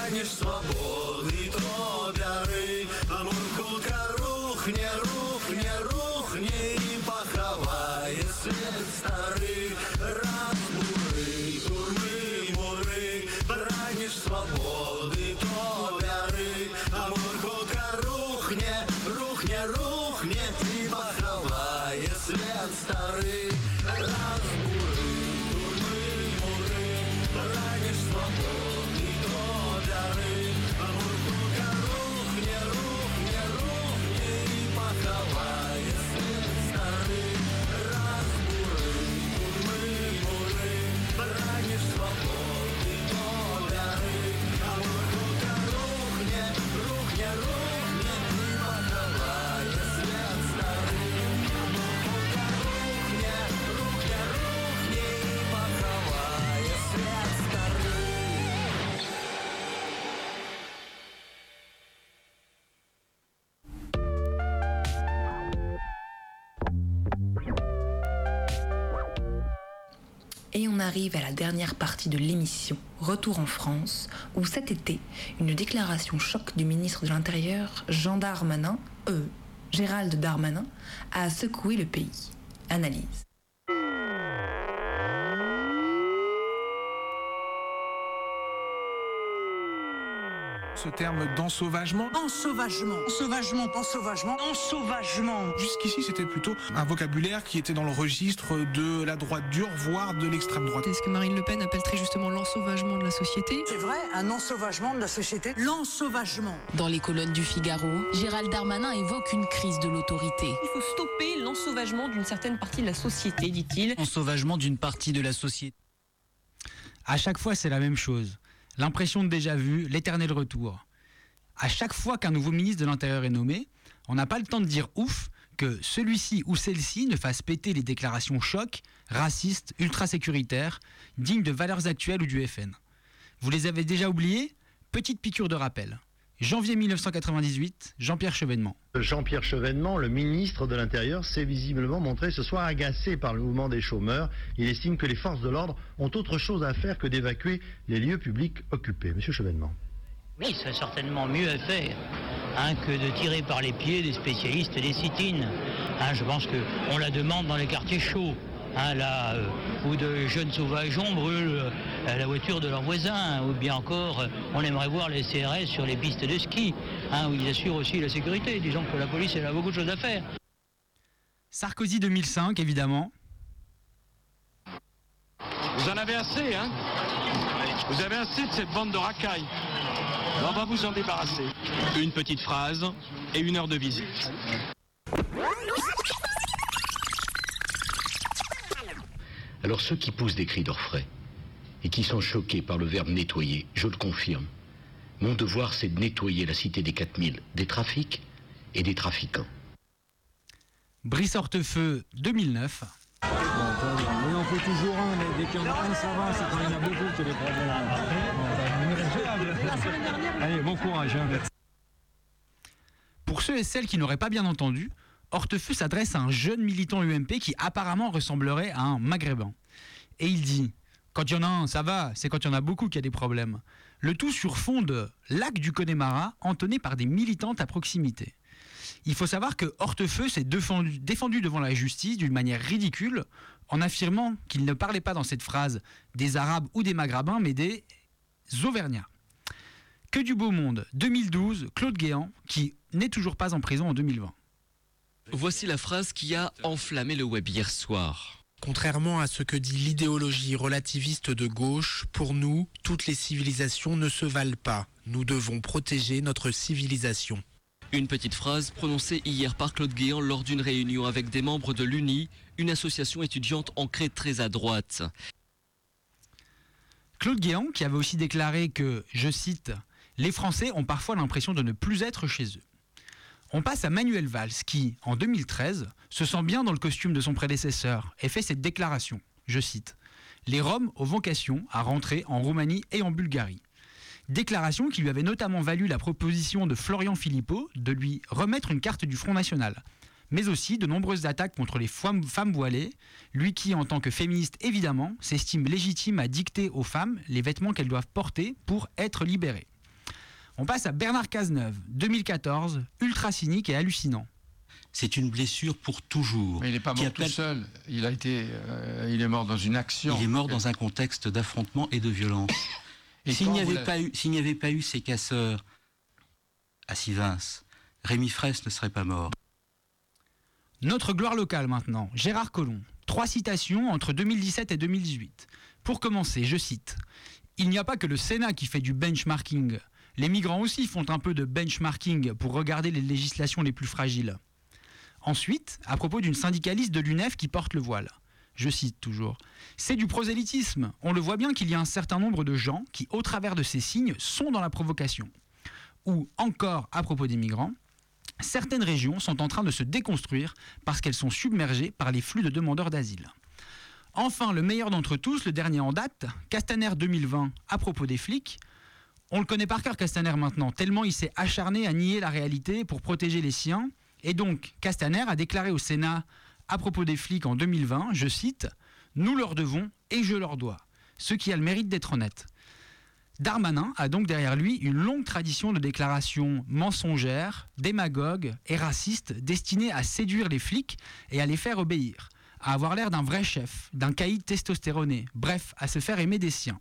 [SPEAKER 2] станешь свободным. Arrive à la dernière partie de l'émission, Retour en France, où cet été, une déclaration choc du ministre de l'Intérieur, Jean Darmanin, euh, Gérald Darmanin, a secoué le pays. Analyse.
[SPEAKER 26] Ce terme d'ensauvagement.
[SPEAKER 27] Ensauvagement, ensauvagement, ensauvagement, ensauvagement.
[SPEAKER 26] Jusqu'ici, c'était plutôt un vocabulaire qui était dans le registre de la droite dure, voire de l'extrême droite.
[SPEAKER 19] C'est ce que Marine Le Pen appelle très justement l'ensauvagement de la société.
[SPEAKER 27] C'est vrai, un ensauvagement de la société. L'ensauvagement.
[SPEAKER 22] Dans les colonnes du Figaro, Gérald Darmanin évoque une crise de l'autorité.
[SPEAKER 28] Il faut stopper l'ensauvagement d'une certaine partie de la société, dit-il.
[SPEAKER 29] Ensauvagement d'une partie de la société.
[SPEAKER 15] À chaque fois, c'est la même chose. L'impression de déjà vu, l'éternel retour. À chaque fois qu'un nouveau ministre de l'Intérieur est nommé, on n'a pas le temps de dire ouf que celui-ci ou celle-ci ne fasse péter les déclarations choc, racistes, ultra-sécuritaires, dignes de valeurs actuelles ou du FN. Vous les avez déjà oubliés Petite piqûre de rappel. Janvier 1998, Jean-Pierre Chevènement.
[SPEAKER 30] Jean-Pierre Chevènement, le ministre de l'Intérieur, s'est visiblement montré ce soir agacé par le mouvement des chômeurs. Il estime que les forces de l'ordre ont autre chose à faire que d'évacuer les lieux publics occupés. Monsieur Chevènement.
[SPEAKER 31] Oui, c'est certainement mieux à faire hein, que de tirer par les pieds des spécialistes des sit-in. Hein, je pense qu'on la demande dans les quartiers chauds. Hein, là, euh, où de jeunes sauvageons brûlent euh, la voiture de leurs voisins, ou bien encore, euh, on aimerait voir les CRS sur les pistes de ski, hein, où ils assurent aussi la sécurité. Disons que la police, elle a beaucoup de choses à faire.
[SPEAKER 15] Sarkozy 2005, évidemment.
[SPEAKER 32] Vous en avez assez, hein? Vous avez assez de cette bande de racailles. On va vous en débarrasser.
[SPEAKER 8] Une petite phrase et une heure de visite.
[SPEAKER 33] Alors ceux qui poussent des cris d'orfraie et qui sont choqués par le verbe nettoyer, je le confirme, mon devoir c'est de nettoyer la cité des 4000 des trafics et des trafiquants.
[SPEAKER 15] Brice Hortefeux 2009.
[SPEAKER 34] Il en faut toujours un, mais dès qu'il y en a un, ça va, c'est quand il y en a beaucoup que les problèmes. Allez, bon courage. hein.
[SPEAKER 15] Pour Pour ceux et celles qui n'auraient pas bien entendu, Hortefeux s'adresse à un jeune militant UMP qui apparemment ressemblerait à un maghrébin. Et il dit Quand il y en a un, ça va, c'est quand il y en a beaucoup qu'il y a des problèmes. Le tout sur fond de lac du Connemara, entonné par des militantes à proximité. Il faut savoir que Hortefeux s'est défendu, devant la justice d'une manière ridicule en affirmant qu'il ne parlait pas dans cette phrase des Arabes ou des Maghrébins, mais des Auvergnats. Que du beau monde. 2012, Claude Guéant, qui n'est toujours pas en prison en 2020.
[SPEAKER 35] Voici la phrase qui a enflammé le web hier soir.
[SPEAKER 36] Contrairement à ce que dit l'idéologie relativiste de gauche, pour nous, toutes les civilisations ne se valent pas. Nous devons protéger notre civilisation.
[SPEAKER 35] Une petite phrase prononcée hier par Claude Guéant lors d'une réunion avec des membres de l'UNI, une association étudiante ancrée très à droite.
[SPEAKER 15] Claude Guéant, qui avait aussi déclaré que, je cite, Les Français ont parfois l'impression de ne plus être chez eux. On passe à Manuel Valls qui, en 2013, se sent bien dans le costume de son prédécesseur et fait cette déclaration. Je cite Les Roms ont vocation à rentrer en Roumanie et en Bulgarie. Déclaration qui lui avait notamment valu la proposition de Florian Philippot de lui remettre une carte du Front National, mais aussi de nombreuses attaques contre les femmes voilées, lui qui, en tant que féministe évidemment, s'estime légitime à dicter aux femmes les vêtements qu'elles doivent porter pour être libérées. On passe à Bernard Cazeneuve, 2014, ultra cynique et hallucinant.
[SPEAKER 37] C'est une blessure pour toujours.
[SPEAKER 38] Mais il n'est pas mort tout seul. Il a été, euh, il est mort dans une action.
[SPEAKER 37] Il est mort dans un contexte d'affrontement et de violence. (coughs)
[SPEAKER 38] Et
[SPEAKER 37] S'il n'y avait, pas eu- s'il n'y avait pas eu ces casseurs à Sivins, Rémi Fraisse ne serait pas mort.
[SPEAKER 15] Notre gloire locale maintenant, Gérard Collomb. Trois citations entre 2017 et 2018. Pour commencer, je cite Il n'y a pas que le Sénat qui fait du benchmarking. Les migrants aussi font un peu de benchmarking pour regarder les législations les plus fragiles. Ensuite, à propos d'une syndicaliste de l'UNEF qui porte le voile. Je cite toujours. C'est du prosélytisme. On le voit bien qu'il y a un certain nombre de gens qui, au travers de ces signes, sont dans la provocation. Ou encore, à propos des migrants, certaines régions sont en train de se déconstruire parce qu'elles sont submergées par les flux de demandeurs d'asile. Enfin, le meilleur d'entre tous, le dernier en date, Castaner 2020, à propos des flics. On le connaît par cœur, Castaner, maintenant, tellement il s'est acharné à nier la réalité pour protéger les siens. Et donc, Castaner a déclaré au Sénat, à propos des flics en 2020, je cite, Nous leur devons et je leur dois, ce qui a le mérite d'être honnête. Darmanin a donc derrière lui une longue tradition de déclarations mensongères, démagogues et racistes destinées à séduire les flics et à les faire obéir, à avoir l'air d'un vrai chef, d'un caïd testostéroné, bref, à se faire aimer des siens.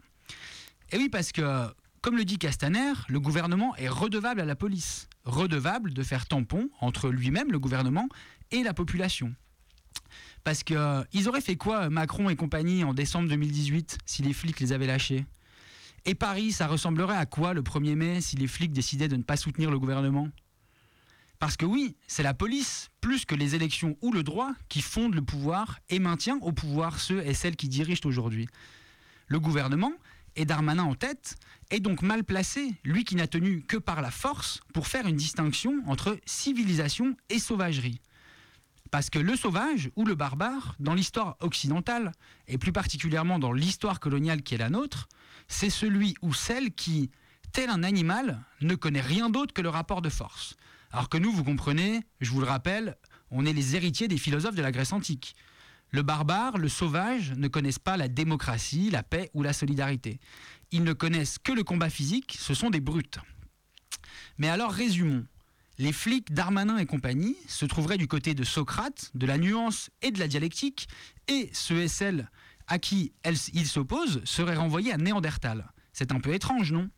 [SPEAKER 15] Et oui, parce que, comme le dit Castaner, le gouvernement est redevable à la police, redevable de faire tampon entre lui-même, le gouvernement, et la population. Parce que euh, auraient fait quoi, Macron et compagnie, en décembre 2018, si les flics les avaient lâchés? Et Paris, ça ressemblerait à quoi le 1er mai si les flics décidaient de ne pas soutenir le gouvernement? Parce que oui, c'est la police, plus que les élections ou le droit, qui fonde le pouvoir et maintient au pouvoir ceux et celles qui dirigent aujourd'hui. Le gouvernement, et Darmanin en tête, est donc mal placé, lui qui n'a tenu que par la force, pour faire une distinction entre civilisation et sauvagerie. Parce que le sauvage ou le barbare, dans l'histoire occidentale, et plus particulièrement dans l'histoire coloniale qui est la nôtre, c'est celui ou celle qui, tel un animal, ne connaît rien d'autre que le rapport de force. Alors que nous, vous comprenez, je vous le rappelle, on est les héritiers des philosophes de la Grèce antique. Le barbare, le sauvage ne connaissent pas la démocratie, la paix ou la solidarité. Ils ne connaissent que le combat physique, ce sont des brutes. Mais alors résumons. Les flics Darmanin et compagnie se trouveraient du côté de Socrate, de la nuance et de la dialectique, et ceux et celles à qui ils s'opposent seraient renvoyés à Néandertal. C'est un peu étrange, non?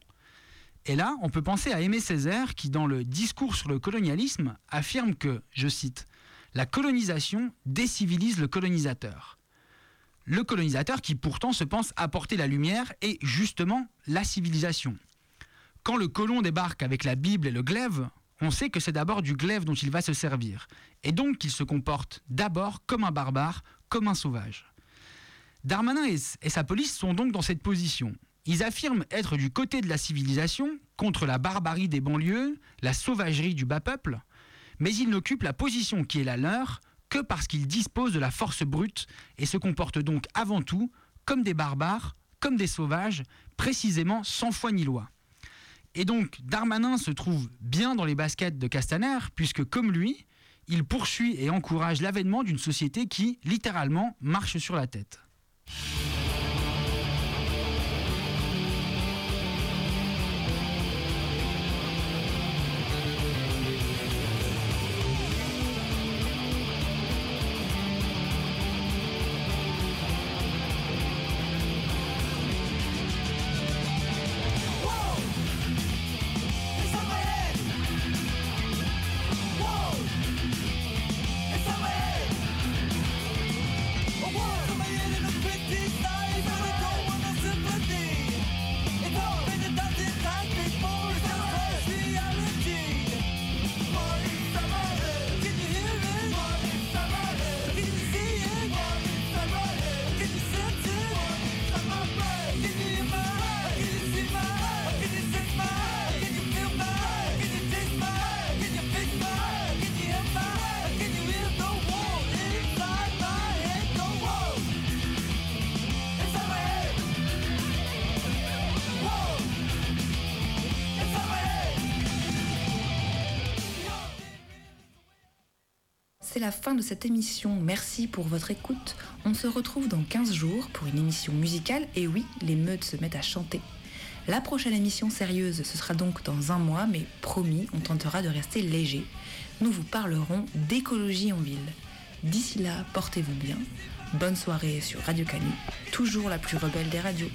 [SPEAKER 15] Et là, on peut penser à Aimé Césaire qui, dans le discours sur le colonialisme, affirme que, je cite, la colonisation décivilise le colonisateur. Le colonisateur qui pourtant se pense apporter la lumière et justement la civilisation. Quand le colon débarque avec la Bible et le glaive, on sait que c'est d'abord du glaive dont il va se servir, et donc qu'il se comporte d'abord comme un barbare, comme un sauvage. Darmanin et, sa police sont donc dans cette position. Ils affirment être du côté de la civilisation, contre la barbarie des banlieues, la sauvagerie du bas peuple, mais ils n'occupent la position qui est la leur que parce qu'ils disposent de la force brute et se comportent donc avant tout comme des barbares, comme des sauvages, précisément sans foi ni loi. Et donc, Darmanin se trouve bien dans les baskets de Castaner, puisque comme lui, il poursuit et encourage l'avènement d'une société qui, littéralement, marche sur la tête.
[SPEAKER 2] Fin de cette émission. Merci pour votre écoute. On se retrouve dans 15 jours pour une émission musicale. Et oui, les meutes se mettent à chanter. La prochaine émission sérieuse, ce sera donc dans un mois, mais promis, on tentera de rester léger. Nous vous parlerons d'écologie en ville. D'ici là, portez-vous bien. Bonne soirée sur Radio Canu, toujours la plus rebelle des radios.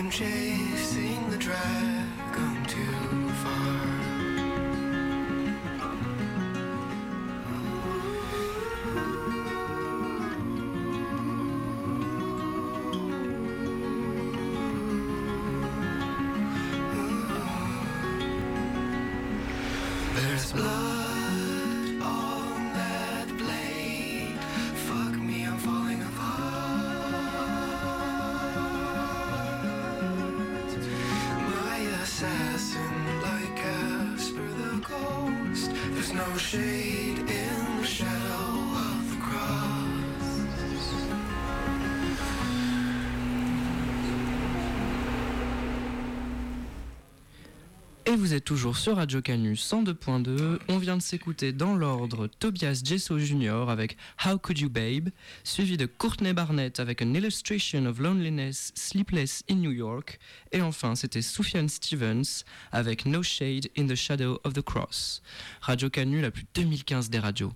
[SPEAKER 39] I'm chasing the dragon too far.
[SPEAKER 40] Et vous êtes toujours sur Radio Canu 102.2. On vient de s'écouter dans l'ordre Tobias Jesso Jr. avec How Could You Babe, suivi de Courtney Barnett avec An Illustration of Loneliness, Sleepless in New York. Et enfin, c'était Sufjan Stevens avec No Shade in the Shadow of the Cross. Radio Canu, la plus 2015 des radios.